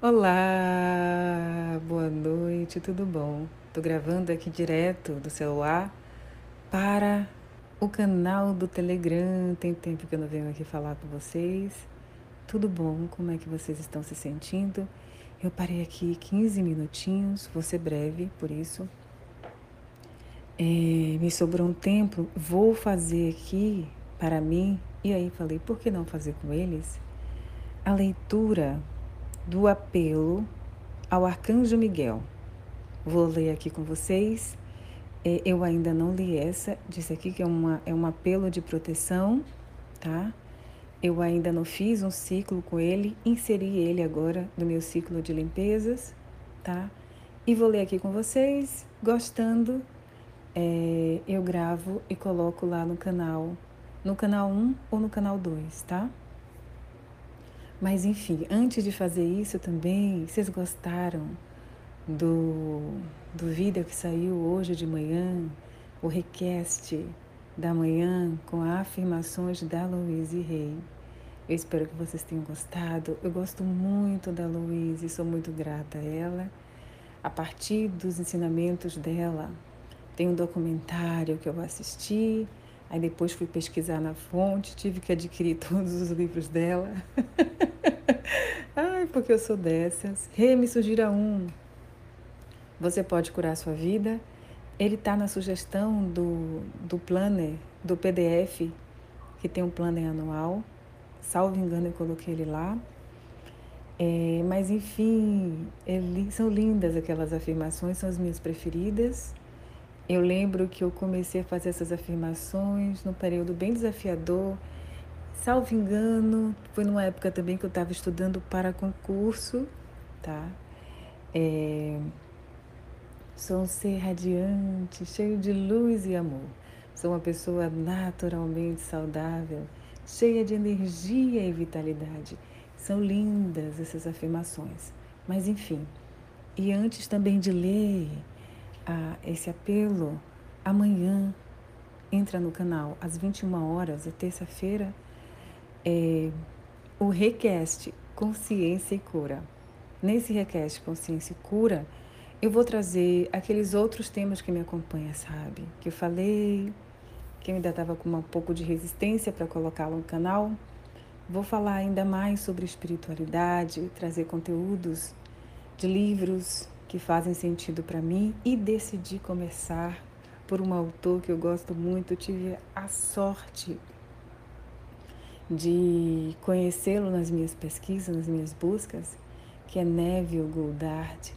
Olá, boa noite, tudo bom? Tô gravando aqui direto do celular para o canal do Telegram. Tem tempo que eu não venho aqui falar com vocês. Tudo bom? Como é que vocês estão se sentindo? Eu parei aqui 15 minutinhos, vou ser breve, por isso. É, me sobrou um tempo, vou fazer aqui para mim, e aí falei, por que não fazer com eles? A leitura do apelo ao Arcanjo Miguel. Vou ler aqui com vocês. É, eu ainda não li essa, disse aqui que é, uma, é um apelo de proteção, tá? Eu ainda não fiz um ciclo com ele, inseri ele agora no meu ciclo de limpezas, tá? E vou ler aqui com vocês. Gostando, é, eu gravo e coloco lá no canal, no canal 1 ou no canal 2, tá? Mas enfim, antes de fazer isso também, vocês gostaram do, do vídeo que saiu hoje de manhã, o request da manhã com afirmações da Louise Rey. Eu espero que vocês tenham gostado. Eu gosto muito da Louise, sou muito grata a ela. A partir dos ensinamentos dela, tem um documentário que eu assisti Aí depois fui pesquisar na fonte, tive que adquirir todos os livros dela. Ai, porque eu sou dessas. Rê, me sugira um. Você pode curar sua vida. Ele está na sugestão do, do planner, do PDF, que tem um planner anual. Salvo engano, eu coloquei ele lá. É, mas enfim, é, são lindas aquelas afirmações, são as minhas preferidas. Eu lembro que eu comecei a fazer essas afirmações num período bem desafiador. Salvo engano, foi numa época também que eu estava estudando para concurso, tá? É... Sou um ser radiante, cheio de luz e amor. Sou uma pessoa naturalmente saudável, cheia de energia e vitalidade. São lindas essas afirmações. Mas enfim, e antes também de ler a esse apelo, amanhã entra no canal às 21 horas, é terça-feira, é, o Request Consciência e Cura. Nesse Request Consciência e Cura, eu vou trazer aqueles outros temas que me acompanham, sabe? Que eu falei, que eu ainda estava com um pouco de resistência para colocá-lo no canal. Vou falar ainda mais sobre espiritualidade, trazer conteúdos de livros, que fazem sentido para mim e decidi começar por um autor que eu gosto muito. Eu tive a sorte de conhecê-lo nas minhas pesquisas, nas minhas buscas, que é Neville Goddard.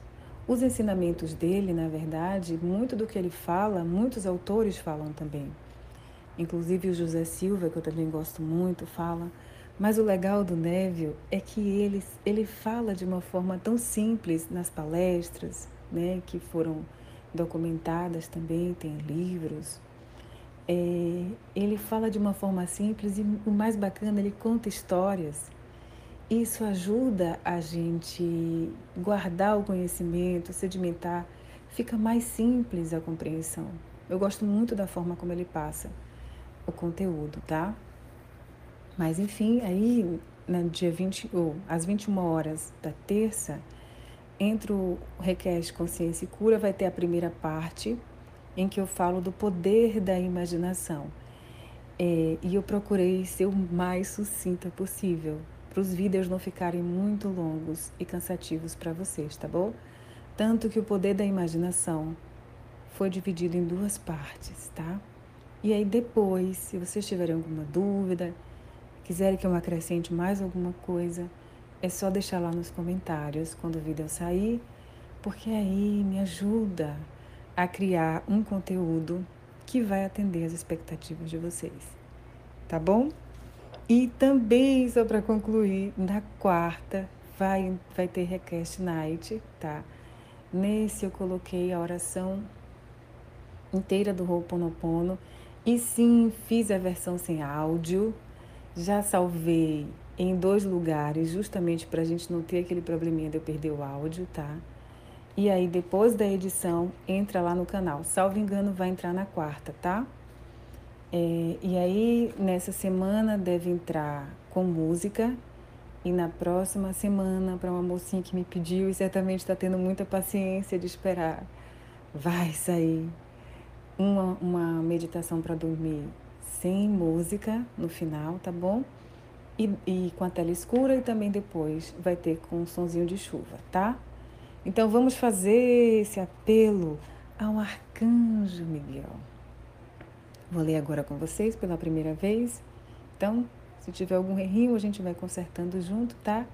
Os ensinamentos dele, na verdade, muito do que ele fala, muitos autores falam também. Inclusive o José Silva, que eu também gosto muito, fala mas o legal do Neville é que ele, ele fala de uma forma tão simples nas palestras, né, que foram documentadas também, tem livros. É, ele fala de uma forma simples e o mais bacana, ele conta histórias. Isso ajuda a gente guardar o conhecimento, sedimentar, fica mais simples a compreensão. Eu gosto muito da forma como ele passa o conteúdo, tá? Mas enfim, aí no dia 20, ou às 21 horas da terça, entre o Request Consciência e Cura, vai ter a primeira parte em que eu falo do poder da imaginação. É, e eu procurei ser o mais sucinta possível, para os vídeos não ficarem muito longos e cansativos para vocês, tá bom? Tanto que o poder da imaginação foi dividido em duas partes, tá? E aí depois, se vocês tiverem alguma dúvida, quiserem que eu acrescente mais alguma coisa, é só deixar lá nos comentários quando o vídeo sair, porque aí me ajuda a criar um conteúdo que vai atender as expectativas de vocês. Tá bom? E também, só para concluir, na quarta vai, vai ter Request Night, tá? Nesse eu coloquei a oração inteira do Ho'oponopono e sim, fiz a versão sem áudio, já salvei em dois lugares, justamente para a gente não ter aquele probleminha de eu perder o áudio, tá? E aí, depois da edição, entra lá no canal. Salvo engano, vai entrar na quarta, tá? É, e aí, nessa semana, deve entrar com música E na próxima semana, para uma mocinha que me pediu e certamente está tendo muita paciência de esperar, vai sair uma, uma meditação para dormir sem música no final, tá bom? E, e, com a tela escura e também depois vai ter com um sonzinho de chuva, tá? Então vamos fazer esse apelo ao arcanjo Miguel. Vou ler agora com vocês pela primeira vez. Então, se tiver algum errinho, a gente vai consertando junto, tá?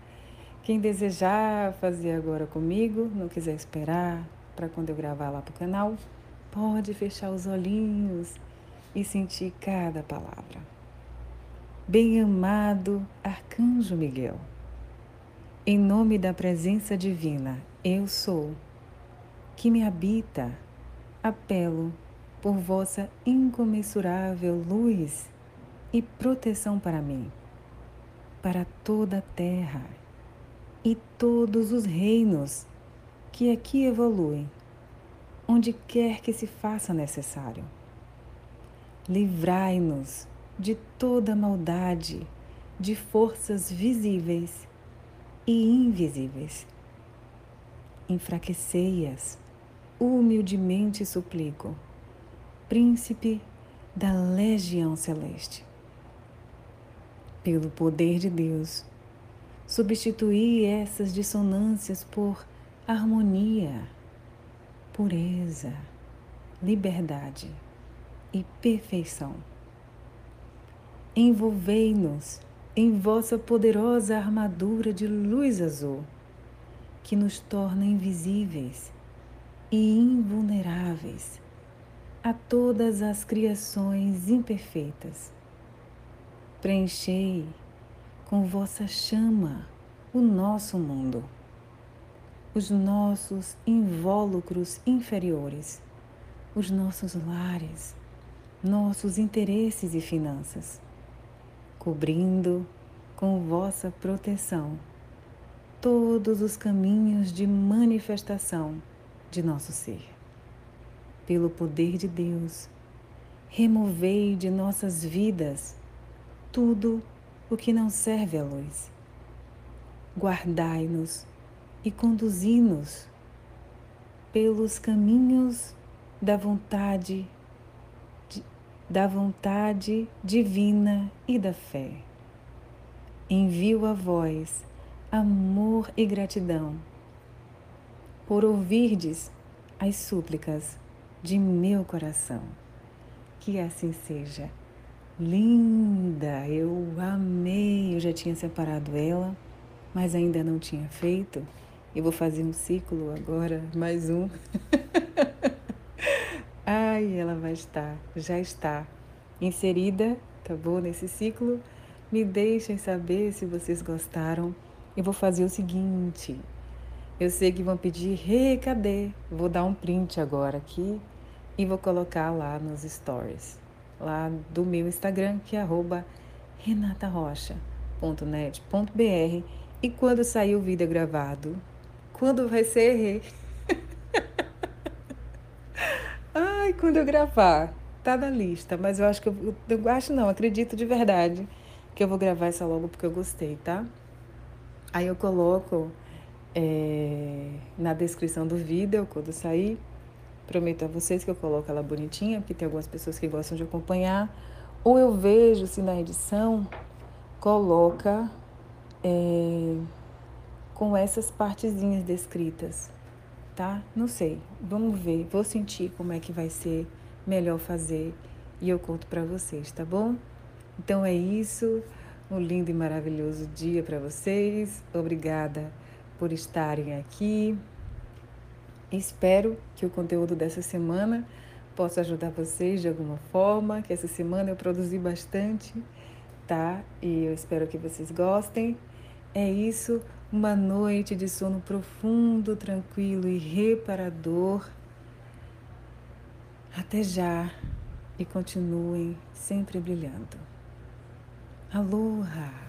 Quem desejar fazer agora comigo, não quiser esperar para quando eu gravar lá pro canal, pode fechar os olhinhos e sentir cada palavra. Bem-amado Arcanjo Miguel, em nome da presença divina, eu sou, que me habita, apelo por vossa incomensurável luz e proteção para mim, para toda a terra e todos os reinos que aqui evoluem, onde quer que se faça necessário. Livrai-nos de toda maldade, de forças visíveis e invisíveis. Enfraquecei-as, humildemente suplico, Príncipe da Legião Celeste pelo poder de Deus, substituir essas dissonâncias por harmonia, pureza, liberdade e perfeição. Envolvei-nos em vossa poderosa armadura de luz azul, que nos torna invisíveis e invulneráveis a todas as criações imperfeitas Preenchei com vossa chama o nosso mundo, os nossos invólucros inferiores, os nossos lares, nossos interesses e finanças, cobrindo com vossa proteção todos os caminhos de manifestação de nosso ser. Pelo poder de Deus, removei de nossas vidas tudo o que não serve à luz. Guardai-nos e conduzi-nos pelos caminhos da vontade da vontade divina e da fé. Envio a vós amor e gratidão por ouvirdes as súplicas de meu coração. Que assim seja. Linda, eu amei. Eu já tinha separado ela, mas ainda não tinha feito. Eu vou fazer um ciclo agora, mais um. Ai, ela vai estar, já está inserida, tá bom? Nesse ciclo. Me deixem saber se vocês gostaram. Eu vou fazer o seguinte. Eu sei que vão pedir, hey, cadê? Vou dar um print agora aqui e vou colocar lá nos stories lá do meu Instagram, que é arroba renatarocha.net.br. E quando sair o vídeo gravado, quando vai ser? quando eu gravar, tá na lista, mas eu acho que eu, eu acho não, acredito de verdade que eu vou gravar essa logo porque eu gostei, tá? Aí eu coloco é, na descrição do vídeo quando sair Prometo a vocês que eu coloco ela bonitinha, porque tem algumas pessoas que gostam de acompanhar. Ou eu vejo se na edição coloca é, com essas partezinhas descritas, tá? Não sei, vamos ver, vou sentir como é que vai ser melhor fazer e eu conto para vocês, tá bom? Então é isso, um lindo e maravilhoso dia para vocês. Obrigada por estarem aqui. Espero que o conteúdo dessa semana possa ajudar vocês de alguma forma, que essa semana eu produzi bastante, tá? E eu espero que vocês gostem. É isso, uma noite de sono profundo, tranquilo e reparador. Até já e continuem sempre brilhando. Aloha!